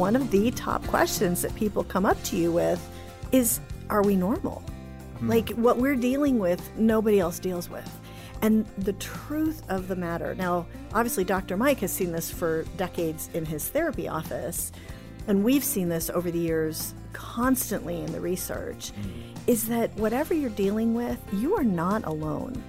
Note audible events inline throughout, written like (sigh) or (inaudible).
one of the top questions that people come up to you with is Are we normal? Mm-hmm. Like what we're dealing with, nobody else deals with. And the truth of the matter now, obviously, Dr. Mike has seen this for decades in his therapy office, and we've seen this over the years constantly in the research, mm. is that whatever you're dealing with, you are not alone.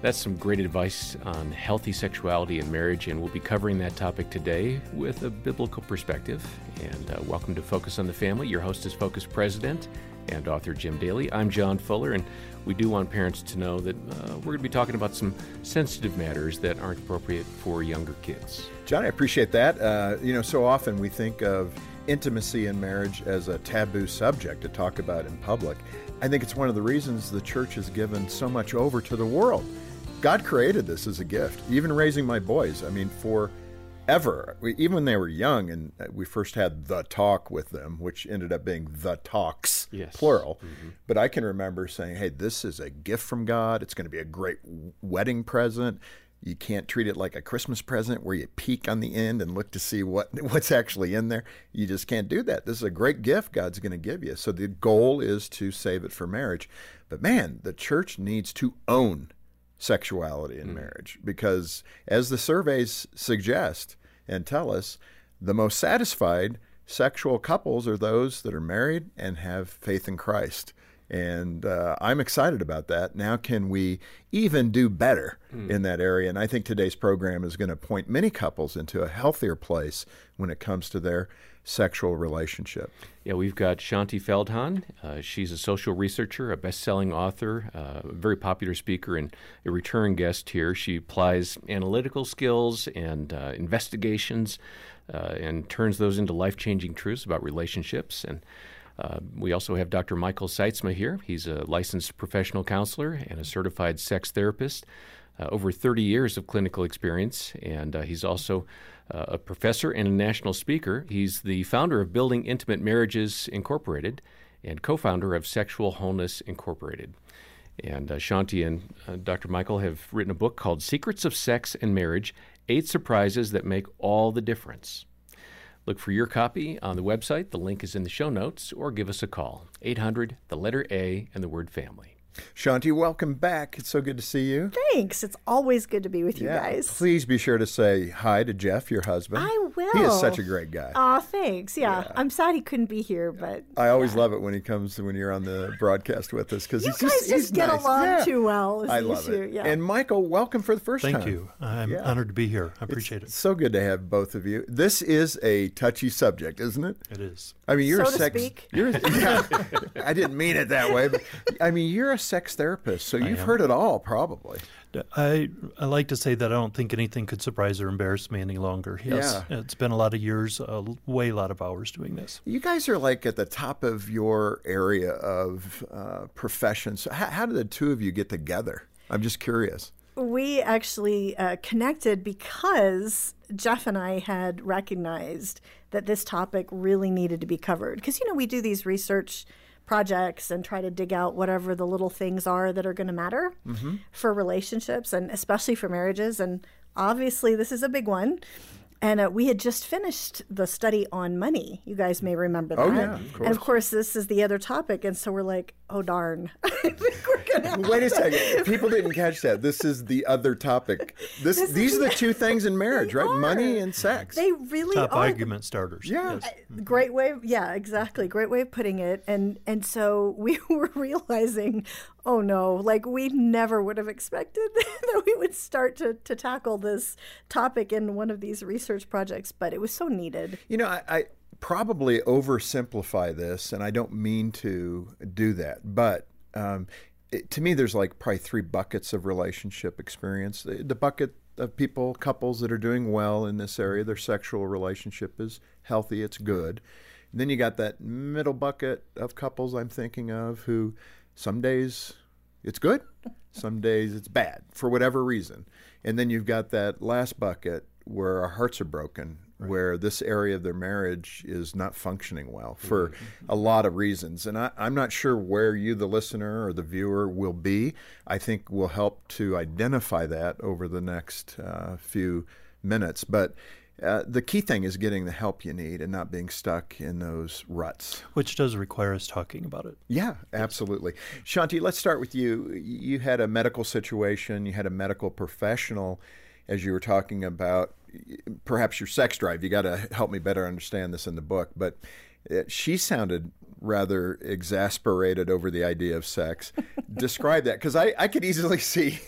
That's some great advice on healthy sexuality and marriage, and we'll be covering that topic today with a biblical perspective. And uh, welcome to Focus on the Family. Your host is Focus President and author Jim Daly. I'm John Fuller, and we do want parents to know that uh, we're going to be talking about some sensitive matters that aren't appropriate for younger kids. John, I appreciate that. Uh, you know, so often we think of intimacy in marriage as a taboo subject to talk about in public. I think it's one of the reasons the church has given so much over to the world. God created this as a gift. Even raising my boys, I mean, for ever, we, even when they were young, and we first had the talk with them, which ended up being the talks, yes. plural. Mm-hmm. But I can remember saying, "Hey, this is a gift from God. It's going to be a great wedding present." You can't treat it like a Christmas present where you peek on the end and look to see what (laughs) what's actually in there. You just can't do that. This is a great gift God's going to give you. So the goal is to save it for marriage. But man, the church needs to own sexuality in mm. marriage because as the surveys suggest and tell us, the most satisfied sexual couples are those that are married and have faith in Christ. And uh, I'm excited about that. Now, can we even do better mm. in that area? And I think today's program is going to point many couples into a healthier place when it comes to their sexual relationship. Yeah, we've got Shaunti Feldhahn. Uh, she's a social researcher, a best selling author, uh, a very popular speaker, and a return guest here. She applies analytical skills and uh, investigations uh, and turns those into life changing truths about relationships. And uh, we also have Dr. Michael Sytsma here. He's a licensed professional counselor and a certified sex therapist. Uh, over 30 years of clinical experience, and uh, he's also uh, a professor and a national speaker. He's the founder of Building Intimate Marriages Incorporated and co founder of Sexual Wholeness Incorporated. And uh, Shaunti and uh, Dr. Michael have written a book called Secrets of Sex and Marriage Eight Surprises That Make All the Difference. Look for your copy on the website. The link is in the show notes, or give us a call 800, the letter A, and the word family. Shaunti, welcome back. It's so good to see you. Thanks. It's always good to be with you yeah. guys. Please be sure to say hi to Jeff, your husband. I will. He is such a great guy. Oh, thanks. Yeah. yeah. I'm sad he couldn't be here, but I always yeah. love it when he comes when you're on the broadcast with us because he's guys just, just get nice. along too well. I love it. And Michael, welcome for the first Thank time. Thank you. I'm honored to be here. I appreciate it's it. So good to have both of you. This is a touchy subject, isn't it? It is. I mean, you're so a sex. Speak. You're. (laughs) Yeah, I didn't mean it that way, but I mean, you're a sex therapist, so you've heard it all, probably. I I like to say that I don't think anything could surprise or embarrass me any longer. Yes, yeah. it's been a lot of years, a way a lot of hours doing this. You guys are like at the top of your area of uh, profession. So how, how did the two of you get together? I'm just curious. We actually uh, connected because Jeff and I had recognized that this topic really needed to be covered. Because, you know, we do these research projects and try to dig out whatever the little things are that are going to matter mm-hmm. for relationships and especially for marriages. And obviously, this is a big one. And uh, we had just finished the study on money. You guys may remember oh, that. Oh, yeah, of course. And of course, this is the other topic. And so we're like, oh, darn. (laughs) Wait a second. (laughs) People didn't catch that. This is the other topic. This, this these are the two things in marriage, right? Are. Money and sex. They really Top are. argument starters. Yeah. Yes. Uh, great way. Yeah, exactly. Great way of putting it. And and so we (laughs) were realizing, oh no, like we never would have expected (laughs) that we would start to, to tackle this topic in one of these research projects, but it was so needed. You know, I, I probably oversimplify this, and I don't mean to do that, but um, it, to me, there's like probably three buckets of relationship experience. The, the, bucket of people, couples that are doing well in this area, their sexual relationship is healthy, it's good. And then you got that middle bucket of couples I'm thinking of who some days it's good, some days it's bad for whatever reason. And then you've got that last bucket where our hearts are broken right. where this area of their marriage is not functioning well for mm-hmm. a lot of reasons. And I, am not sure where you, the listener or the viewer, will be. I think we'll help to identify that over the next uh, few minutes. But uh, the key thing is getting the help you need and not being stuck in those ruts. Which does require us talking about it. Yeah, absolutely. Shaunti, let's start with you. You had a medical situation, you had a medical professional, as you were talking about perhaps your sex drive. You got to help me better understand this in the book, but uh, she sounded rather exasperated over the idea of sex. (laughs) Describe that because I, I could easily (laughs) see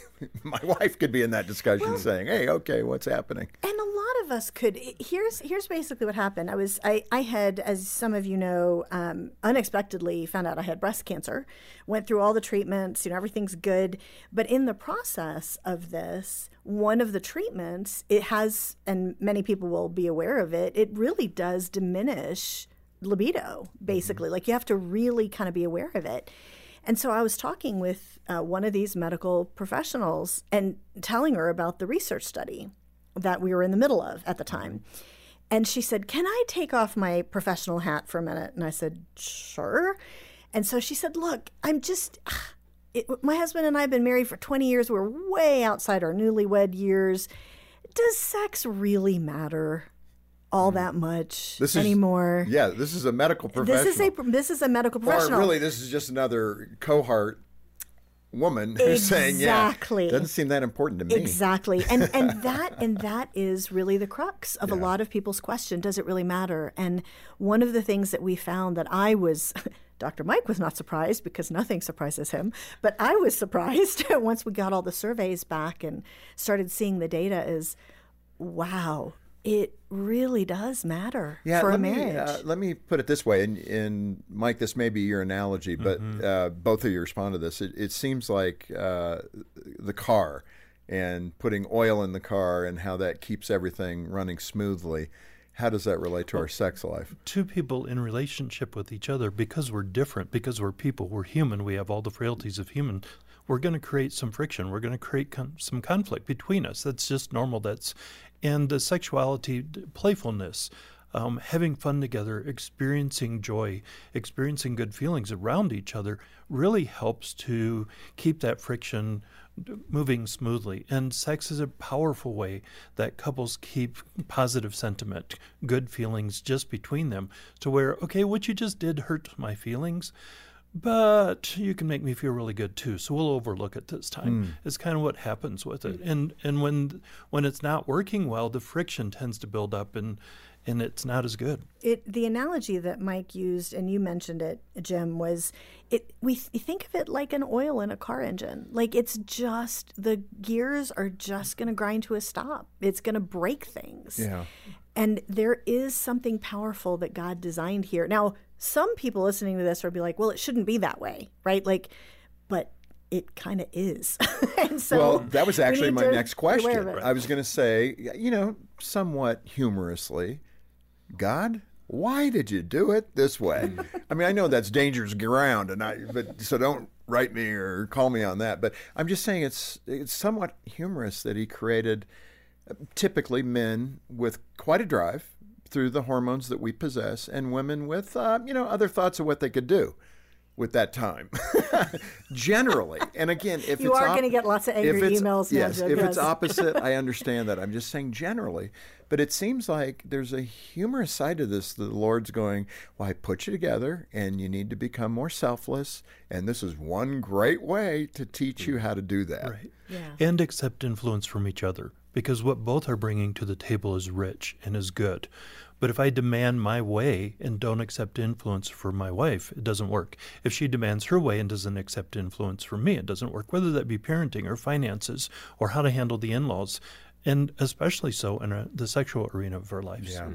my wife could be in that discussion well, saying, "Hey, okay, what's happening?" And a lot of us could. Here's here's basically what happened. I was I I had, as some of you know, um, unexpectedly found out I had breast cancer. Went through all the treatments. You know, everything's good, but in the process of this, one of the treatments it has, and many people will be aware of it. It really does diminish libido, basically. Mm-hmm. Like you have to really kind of be aware of it. And so I was talking with uh, one of these medical professionals and telling her about the research study that we were in the middle of at the time. And she said, Can I take off my professional hat for a minute? And I said, Sure. And so she said, Look, I'm just. (sighs) It, my husband and I have been married for 20 years. We're way outside our newlywed years. Does sex really matter? All mm. that much this is, anymore. Yeah, this is a medical professional. This is a this is a medical professional. Or really, this is just another cohort woman who's saying, "Yeah, doesn't seem that important to me." Exactly, and and (laughs) that and that is really the crux of yeah. a lot of people's question: Does it really matter? And one of the things that we found that I was. (laughs) Dr. Mike was not surprised because nothing surprises him, but I was surprised (laughs) once we got all the surveys back and started seeing the data is wow, it really does matter yeah, for a marriage. Me, uh, let me put it this way, and, and, Mike, this may be your analogy, but mm-hmm. uh, both of you respond to this. It, it seems like uh, the car and putting oil in the car and how that keeps everything running smoothly. How does that relate to well, our sex life? Two people in relationship with each other, because we're different, because we're people, we're human, we have all the frailties of human we're going to create some friction. We're going to create con- some conflict between us. That's just normal. That's and the sexuality, playfulness, um, having fun together, experiencing joy, experiencing good feelings around each other really helps to keep that friction moving smoothly. And sex is a powerful way that couples keep positive sentiment, good feelings just between them to where, okay, what you just did hurt my feelings but you can make me feel really good too. So we'll overlook it this time. Mm. It's kind of what happens with it. And and when when it's not working well, the friction tends to build up and and it's not as good. It the analogy that Mike used and you mentioned it, Jim, was it we th- think of it like an oil in a car engine. Like it's just the gears are just going to grind to a stop. It's going to break things. Yeah. And there is something powerful that God designed here. Now, some people listening to this would be like, well, it shouldn't be that way, right? Like, but it kind of is. (laughs) and so well, that was actually my next question. I was going to say, you know, somewhat humorously, God, why did you do it this way? (laughs) I mean, I know that's dangerous ground, and I, but so don't write me or call me on that. But I'm just saying it's it's somewhat humorous that he created uh, typically men with quite a drive through the hormones that we possess, and women with, uh, you know, other thoughts of what they could do with that time. (laughs) Generally, and again, if you it's are op- going to get lots of angry emails, yes, if it's opposite, I (laughs) understand that. I'm just saying generally, but it seems like there's a humorous side to this. The Lord's going, "Well, I put you together, and you need to become more selfless, and this is one great way to teach you how to do that." Right. Yeah. And accept influence from each other because what both are bringing to the table is rich and is good. But if I demand my way and don't accept influence from my wife, it doesn't work. If she demands her way and doesn't accept influence from me, it doesn't work, whether that be parenting or finances or how to handle the in laws and especially so in a, the sexual arena of our lives. Yeah.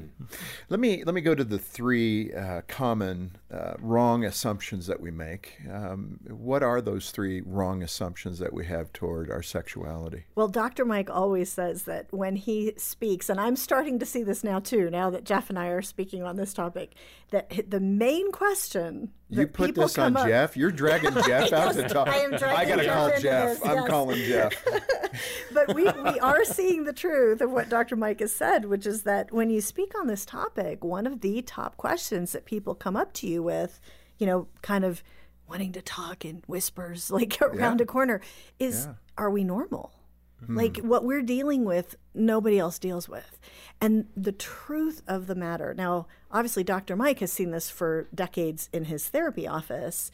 Let me let me go to the three uh, common uh, wrong assumptions that we make. Um, what are those three wrong assumptions that we have toward our sexuality? Well, Dr. Mike always says that when he speaks, and I'm starting to see this now too. Now that Jeff and I are speaking on this topic, that the main question you put this on up, Jeff. You're dragging (laughs) Jeff out to talk. I am dragging I gotta Jeff call Jeff. This, I'm yes. calling Jeff. (laughs) but we, we are seeing the truth of what Dr. Mike has said, which is that when you speak on this topic, one of the top questions that people come up to you with, you know, kind of wanting to talk in whispers, (laughs) like around yeah. a corner, is yeah. are we normal? Mm-hmm. Like what we're dealing with, nobody else deals with. And the truth of the matter now, obviously, Dr. Mike has seen this for decades in his therapy office,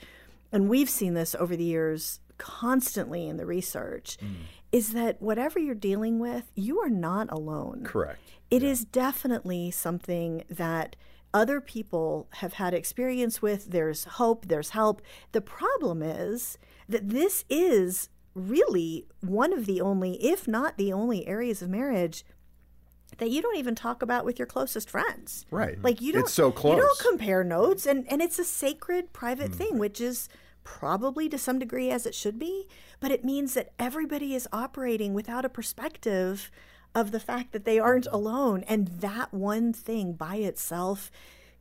and we've seen this over the years constantly in the research mm. is that whatever you're dealing with, you are not alone. Correct. It is definitely something that other people have had experience with. There's hope, there's help. The problem is that this is really one of the only, if not the only, areas of marriage that you don't even talk about with your closest friends. Right. Like you don't It's so You don't compare notes and and it's a sacred private mm. thing which is probably to some degree as it should be, but it means that everybody is operating without a perspective of the fact that they aren't mm-hmm. alone and that one thing by itself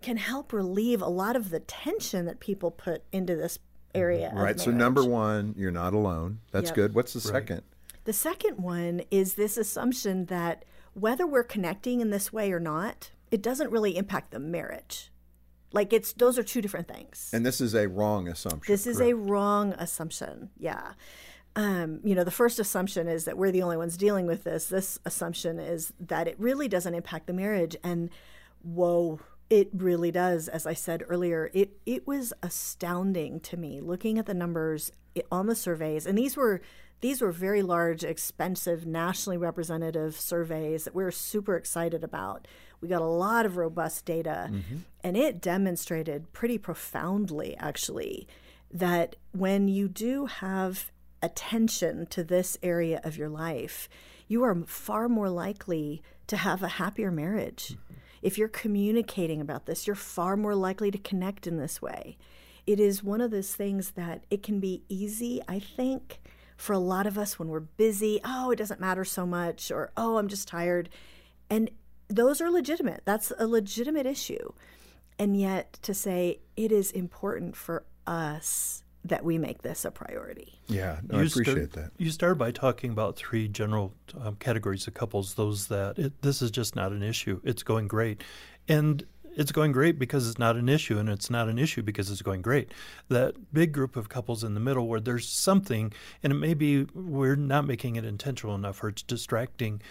can help relieve a lot of the tension that people put into this area. of Right. So number one, you're not alone. That's Yep. good. What's the second? The second one is this assumption that whether we're connecting in this way or not, it doesn't really impact the marriage. Like it's those are two different things. And this is a wrong assumption. This is a wrong assumption. Yeah. Um, you know, the first assumption is that we're the only ones dealing with this. This assumption is that it really doesn't impact the marriage. And whoa, it really does. As I said earlier, it it was astounding to me looking at the numbers on the surveys, and these were these were very large, expensive, nationally representative surveys that we are super excited about. We got a lot of robust data, mm-hmm. and it demonstrated pretty profoundly, actually, that when you do have attention to this area of your life, you are far more likely to have a happier marriage. Mm-hmm. If you're communicating about this, you're far more likely to connect in this way. It is one of those things that it can be easy, I think, for a lot of us when we're busy. Oh, it doesn't matter so much, or oh, I'm just tired. And those are legitimate. That's a legitimate issue. And yet to say it is important for us that we make this a priority. Yeah, no, I start- appreciate that. You started by talking about three general um, categories of couples. Those that it, this is just not an issue. It's going great, and it's going great because it's not an issue, and it's not an issue because it's going great. That big group of couples in the middle where there's something, and it may be we're not making it intentional enough, or it's distracting.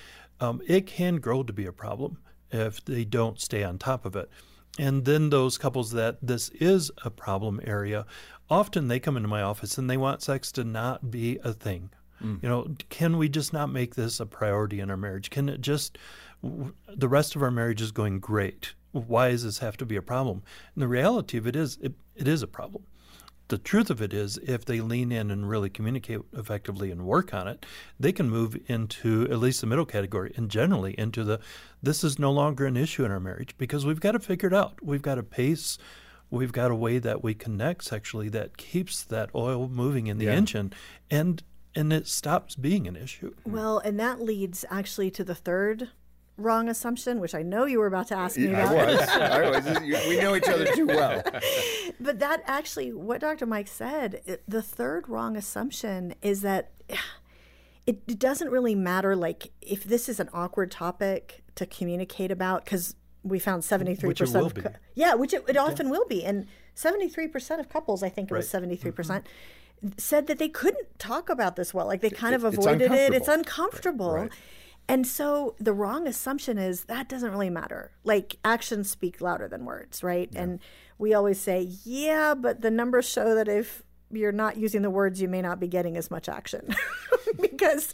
Um, it can grow to be a problem if they don't stay on top of it. And then those couples that this is a problem area, often they come into my office and they want sex to not be a thing. Mm. You know, can we just not make this a priority in our marriage? Can it just, w- the rest of our marriage is going great. Why does this have to be a problem? And the reality of it is, it, it is a problem. The truth of it is, if they lean in and really communicate effectively and work on it, they can move into at least the middle category and generally into the this is no longer an issue in our marriage because we've got to figure it out. We've got a pace, we've got a way that we connect sexually that keeps that oil moving in the Yeah. engine and and it stops being an issue. Well, and that leads actually to the third wrong assumption, which I know you were about to ask me I about. was. (laughs) I was. We know each other too well. (laughs) But that actually, what Dr. Mike said, it, the third wrong assumption is that (sighs) it, it doesn't really matter, like, if this is an awkward topic to communicate about, because we found 73% Which it will of be. yeah which it, it often will be and 73% of couples i think it was 73% mm-hmm. said that they couldn't talk about this well like they kind of It- it's avoided it it's uncomfortable. uncomfortable Right. and so the wrong assumption is that doesn't really matter. Like actions speak louder than words, right? And we always say, yeah, but the numbers show that if you're not using the words, you may not be getting as much action. (laughs) because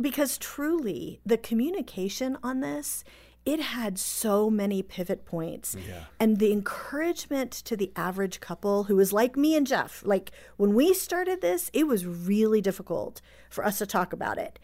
because truly the communication on this it had so many pivot points. And the encouragement to the average couple who was like me and jeff like when we started this it was really difficult for us to talk about it.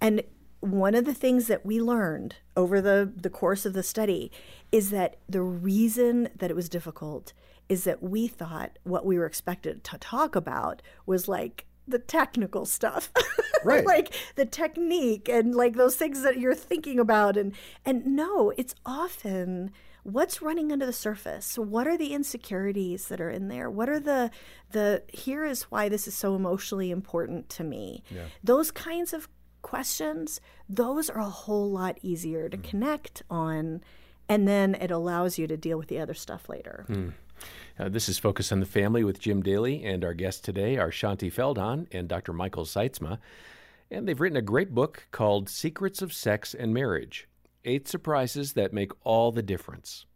And one of the things that we learned over the, the course of the study is that the reason that it was difficult is that we thought what we were expected to talk about was like the technical stuff. (laughs) Right. like the technique and like those things that you're thinking about and and no it's often what's running under the surface. What are the insecurities that are in there? What are the the here is why this is so emotionally important to me. Those kinds of questions those are a whole lot easier to hmm. connect on and then it allows you to deal with the other stuff later hmm. Uh, this is Focus on the Family with Jim Daly, and our guests today are Shaunti Feldhahn and Dr. Michael Sytsma. And they've written a great book called Secrets of Sex and Marriage Eight Surprises That Make All the Difference.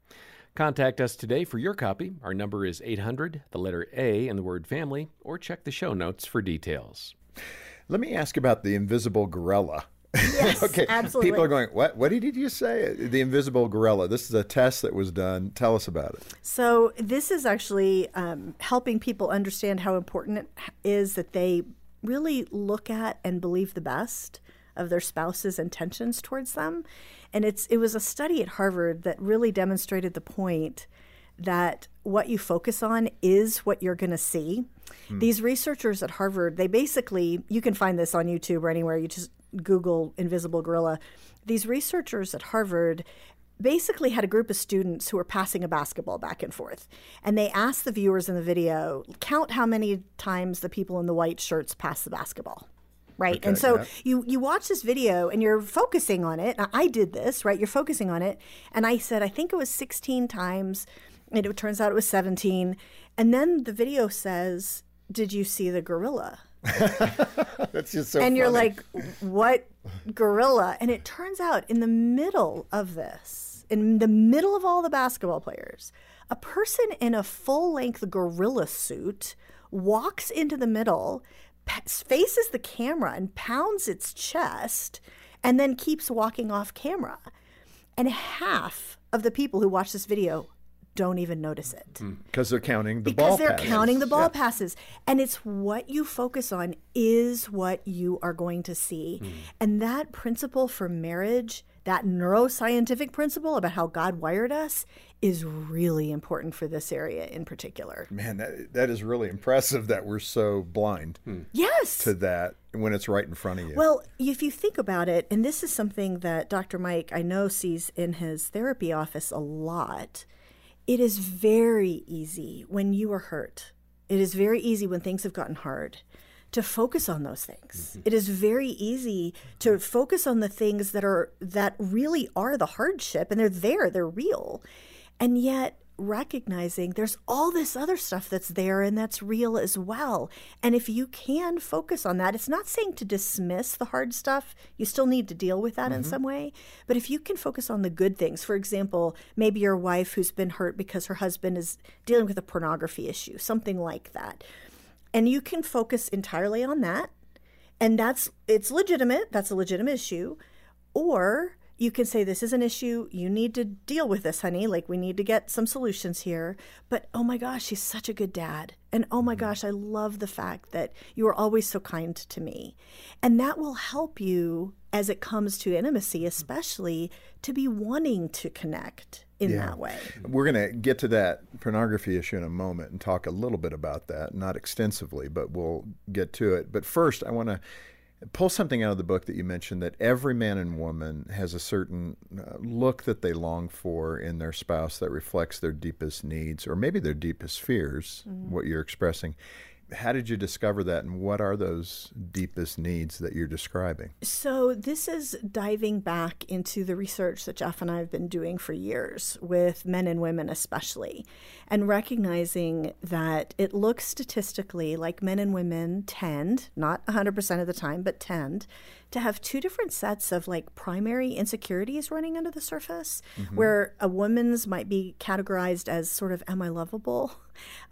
Contact us today for your copy. Our number is 800, the letter A, and the word family, or check the show notes for details. Let me ask about the invisible gorilla. Yes, (laughs) okay. absolutely. People are going, what? What did you say? The invisible gorilla. This is a test that was done. Tell us about it. So, this is actually um, helping people understand how important it is that they really look at and believe the best of their spouse's intentions towards them. And it's it was a study at Harvard that really demonstrated the point that what you focus on is what you're going to see. These researchers at Harvard, they basically, you can find this on YouTube or anywhere, you just Google invisible gorilla. These researchers at Harvard basically had a group of students who were passing a basketball back and forth. And they asked the viewers in the video, count how many times the people in the white shirts pass the basketball. Right. and so yeah. you you watch this video and you're focusing on it. I did this, right? You're focusing on it. And I said, I think it was 16 times. And it turns out it was 17. And then the video says, Did you see the gorilla? (laughs) That's just so and you're like, what gorilla? And it turns out in the middle of this, in the middle of all the basketball players, a person in a full length gorilla suit walks into the middle, faces the camera, and pounds its chest, and then keeps walking off camera. And half of the people who watch this video don't even notice it because they're counting the because ball they're passes. counting the ball Yeah. passes and it's what you focus on is what you are going to see Hmm. and that principle for marriage that neuroscientific principle about how god wired us is really important for this area in particular Man, that, that is really impressive that we're so blind yes to that when it's right in front of you. Well, if you think about it, and this is something that Dr. Mike I know sees in his therapy office a lot, it is very easy when you are hurt. It is very easy when things have gotten hard to focus on those things. Mm-hmm. It is very easy to focus on the things that are that really are the hardship and they're there, they're real. And yet recognizing there's all this other stuff that's there and that's real as well. And if you can focus on that, it's not saying to dismiss the hard stuff. You still need to deal with that in mm-hmm. some way. But if you can focus on the good things, for example, maybe your wife who's been hurt because her husband is dealing with a pornography issue, something like that. And you can focus entirely on that. And that's it's legitimate, that's a legitimate issue. Or you can say this is an issue. You need to deal with this honey. Like we need to get some solutions here. But oh my gosh he's such a good dad. And oh my mm-hmm. gosh i love the fact that you are always so kind to me. And that will help you as it comes to intimacy mm-hmm. especially to be wanting to connect in that way. We're going to get to that pornography issue in a moment and talk a little bit about that, not extensively, but we'll get to it. But first, I want to pull something out of the book that you mentioned that every man and woman has a certain uh, look that they long for in their spouse that reflects their deepest needs or maybe their deepest fears, what you're expressing. How did you discover that, and what are those deepest needs that you're describing? So, this is diving back into the research that Jeff and I have been doing for years with men and women, especially, and recognizing that it looks statistically like men and women tend, not 100% of the time, but tend to have two different sets of like primary insecurities running under the surface, mm-hmm. where a woman's might be categorized as sort of, Am I lovable?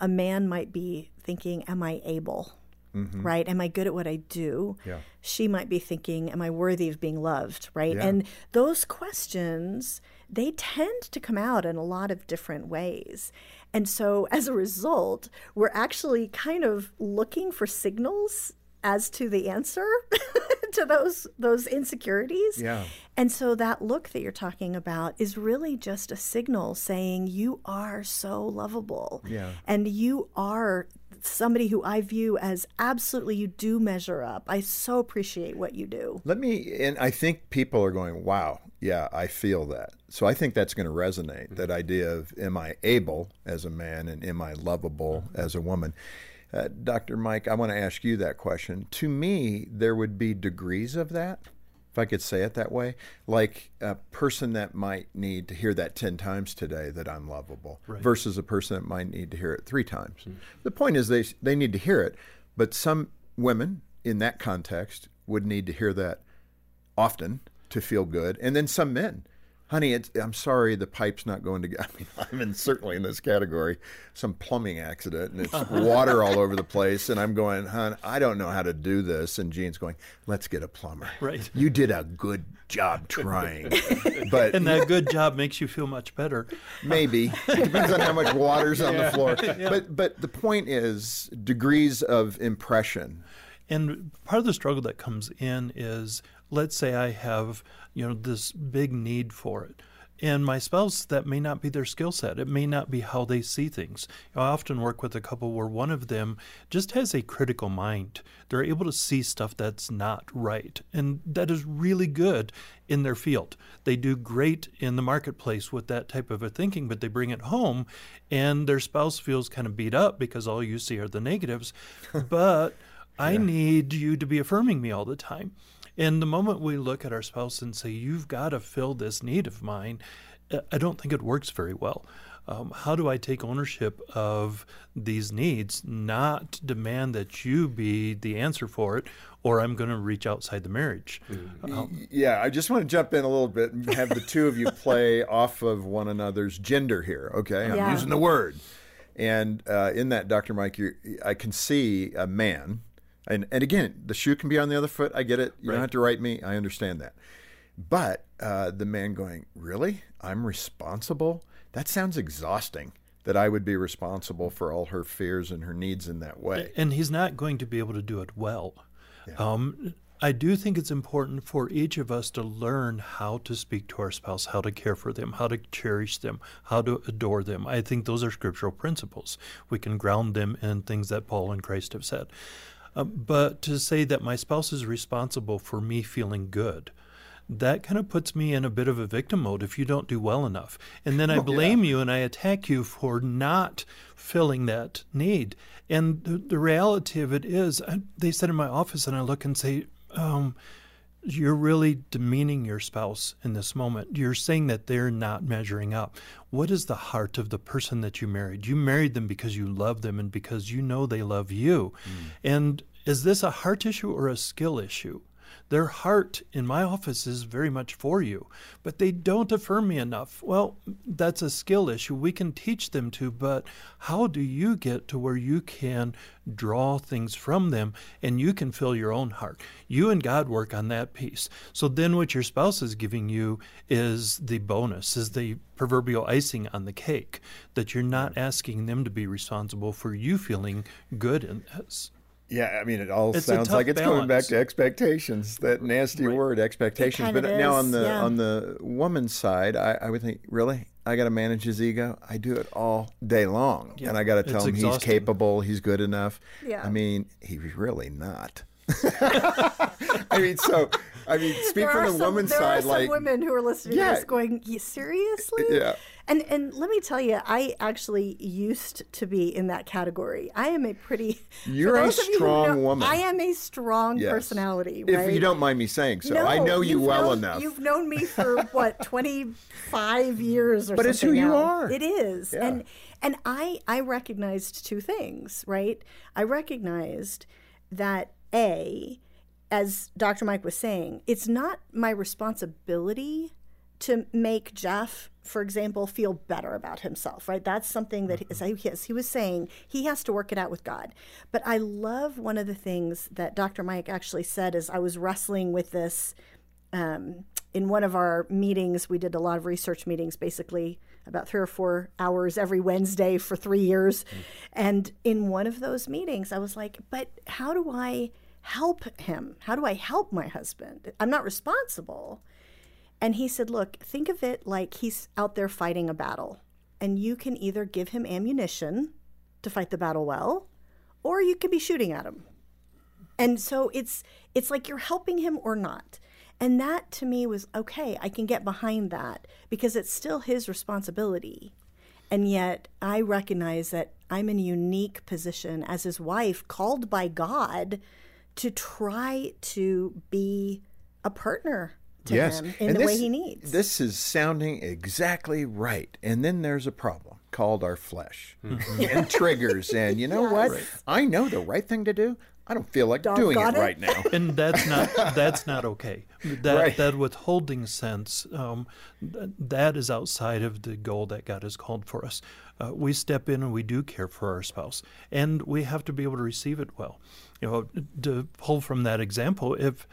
A man might be thinking, Am I able? Mm-hmm. Right? Am I good at what I do? Yeah. She might be thinking, Am I worthy of being loved? Right? Yeah. And those questions, they tend to come out in a lot of different ways. And so as a result, we're actually kind of looking for signals as to the answer (laughs) to those those insecurities. Yeah. And so that look that you're talking about is really just a signal saying you are so lovable. Yeah. And you are somebody who I view as absolutely you do measure up. I so appreciate what you do. Let me, and I think people are going, wow, yeah, I feel that. So I think that's going to resonate that idea of am I able as a man and am I lovable as a woman? Uh, Dr. Mike, I want to ask you that question. To me, there would be degrees of that, if I could say it that way. Like a person that might need to hear that 10 times today that I'm lovable versus a person that might need to hear it three times. The point is, they, they need to hear it, but some women in that context would need to hear that often to feel good. And then some men, honey, it's, I'm sorry, the pipe's not going to. (laughs) I mean, I'm in, certainly in this category, some plumbing accident, and it's uh-huh. water all over the (laughs) place. And I'm going, hon, I don't know how to do this. And Jean's going, let's get a plumber. Right. You did a good job trying, (laughs) but And that good job makes you feel much better. maybe it depends on how much water's on the floor. But but the point is degrees of impression. And part of the struggle that comes in is let's say I have, you know, this big need for it. And my spouse, that may not be their skill set. It may not be how they see things. I often work with a couple where one of them just has a critical mind. They're able to see stuff that's not right. And that is really good in their field. They do great in the marketplace with that type of a thinking, but they bring it home and their spouse feels kind of beat up because all you see are the negatives. (laughs) but I need you to be affirming me all the time. And the moment we look at our spouse and say, You've got to fill this need of mine, uh, I don't think it works very well. Um, how do I take ownership of these needs, not demand that you be the answer for it, or I'm going to reach outside the marriage? Um, Yeah, I just want to jump in a little bit and have the two of you (laughs) play off of one another's gender here. Okay, I'm Yeah. using the word, and uh, in that, Dr. Mike, you I can see a man, and and again, the shoe can be on the other foot. I get it. You don't have to write me. I understand that. But uh, the man going, really? I'm responsible? That sounds exhausting. That I would be responsible for all her fears and her needs in that way. and he's not going to be able to do it well. Um, I do think it's important for each of us to learn how to speak to our spouse, how to care for them, how to cherish them, how to adore them. I think those are scriptural principles. We can ground them in things that Paul and Christ have said. Um, but to say that my spouse is responsible for me feeling good, that kind of puts me in a bit of a victim mode if you don't do well enough. And then I blame you and I attack you for not filling that need. And the, the reality of it is, I, they sit in my office and I look and say, um, you're really demeaning your spouse in this moment. You're saying that they're not measuring up. What is the heart of the person that you married? You married them because you love them and because you know they love you. Mm. And is this a heart issue or a skill issue? Their heart in my office is very much for you, but they don't affirm me enough. Well, that's a skill issue. We can teach them to, but how do you get to where you can draw things from them and you can fill your own heart? You and God work on that piece. So then what your spouse is giving you is the bonus, is the proverbial icing on the cake, that you're not asking them to be responsible for you feeling good in this. Yeah, I mean, it all It's sounds like it's going back to expectations. That nasty word, expectations. But of now is, on the yeah. on the woman's side, I, I would think, really, I got to manage his ego. I do it all day long, and I got to tell It's him he's capable, he's good enough. Yeah. I mean, he's really not. (laughs) I mean, so I mean, speak there from the some, woman's there side, are some like women who are listening Yeah. to this going, "You- seriously? Yeah. And and let me tell you, I actually used to be in that category. I am a pretty. You're a of you strong know- woman. I am a strong Yes. personality. if you don't mind me saying so, I know you well known- enough. You've known me for (laughs) what twenty five years or so. But it's who something you are. It is, Yeah. and and I I recognized two things. Right, I recognized that a as Dr. Mike was saying, it's not my responsibility to make Jeff, for example, feel better about himself, right? That's something that, as, he was saying, he has to work it out with God. But I love one of the things that Dr. Mike actually said as I was wrestling with this um, in one of our meetings. We did a lot of research meetings, basically about three or four hours every Wednesday for three years. And in one of those meetings, I was like, but how do I help him? How do I help my husband? I'm not responsible. And he said, Look, think of it like he's out there fighting a battle, and you can either give him ammunition to fight the battle well, or you could be shooting at him. And so it's it's like you're helping him or not. And that to me was okay, I can get behind that because it's still his responsibility. And yet I recognize that I'm in a unique position as his wife, called by God to try to be a partner to yes. him in And the way this- he needs. This is sounding exactly right. And then there's a problem called our flesh and triggers. And you know (laughs) what? I know the right thing to do. I don't feel like doing it, it. right now. and that's not (laughs) that's not okay. That Right. that withholding sense um, th- that is outside of the goal that God has called for us. Uh, we step in and we do care for our spouse, and we have to be able to receive it well. You know, to pull from that example, if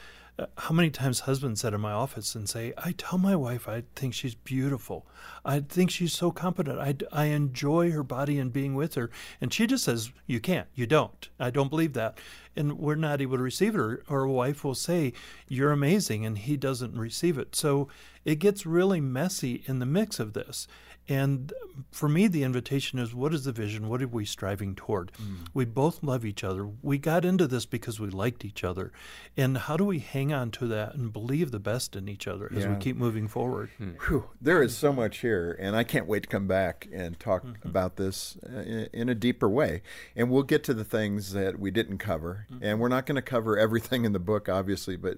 how many times husbands sit in my office and say, "I tell my wife I think she's beautiful. I think she's so competent. I, I enjoy her body and being with her," and she just says, "You can't. You don't. I don't believe that." And we're not able to receive it, or, or a wife will say, "You're amazing," and he doesn't receive it. So it gets really messy in the mix of this. And for me, the invitation is what is the vision? What are we striving toward? We both love each other. We got into this because we liked each other. And how do we hang on to that and believe the best in each other as we keep moving forward? Whew, there is so much here, and I can't wait to come back and talk Mm-hmm. about this uh, in, in a deeper way. And we'll get to the things that we didn't cover, Mm-hmm. and we're not going to cover everything in the book, obviously, but.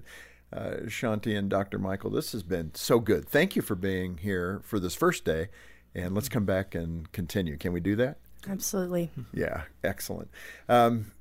Uh, Shaunti and Dr. Michael, this has been so good. Thank you for being here for this first day, and let's come back and continue. Can we do that? Absolutely. Yeah, excellent. Um,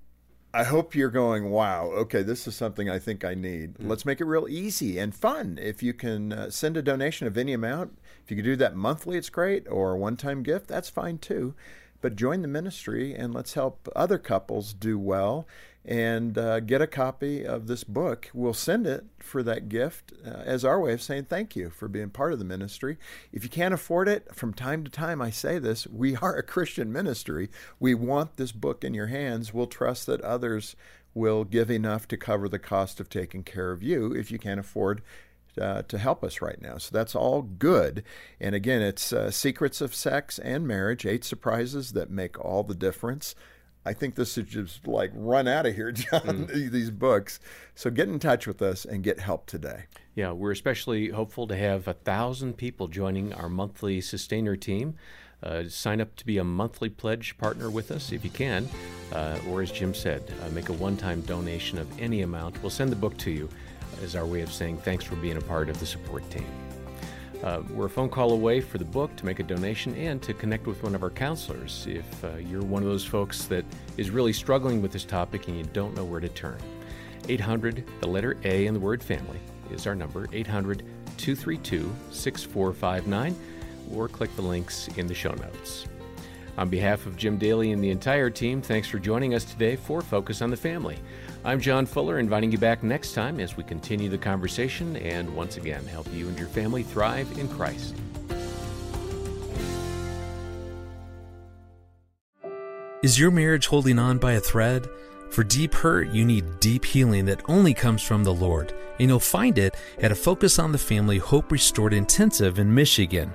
I hope you're going, wow, okay, this is something I think I need. Let's make it real easy and fun. If you can uh, send a donation of any amount, if you can do that monthly, it's great, or a one time gift, that's fine too. But join the ministry and let's help other couples do well and uh, get a copy of this book. We'll send it for that gift uh, as our way of saying thank you for being part of the ministry. If you can't afford it, from time to time I say this we (laughs) are a Christian ministry. We want this book in your hands. We'll trust that others will give enough to cover the cost of taking care of you if you can't afford uh, to help us right now. So that's all good. And again, it's uh, Secrets of Sex and Marriage Eight Surprises That Make All the Difference. I think this is just like run out of here, (laughs) John, these books. So get in touch with us and get help today. Yeah, we're especially hopeful to have a thousand people joining our monthly sustainer team. Uh, sign up to be a monthly pledge partner with us if you can, uh, or as Jim said, uh, make a one-time donation of any amount. We'll send the book to you as our way of saying thanks for being a part of the support team. Uh, we're a phone call away for the book to make a donation and to connect with one of our counselors if uh, you're one of those folks that is really struggling with this topic and you don't know where to turn. 800, the letter A in the word family, is our number 800 232 6459, or click the links in the show notes. On behalf of Jim Daly and the entire team, thanks for joining us today for Focus on the Family. I'm John Fuller, inviting you back next time as we continue the conversation and once again help you and your family thrive in Christ. Is your marriage holding on by a thread? For deep hurt, you need deep healing that only comes from the Lord. And you'll find it at a Focus on the Family Hope Restored Intensive in Michigan.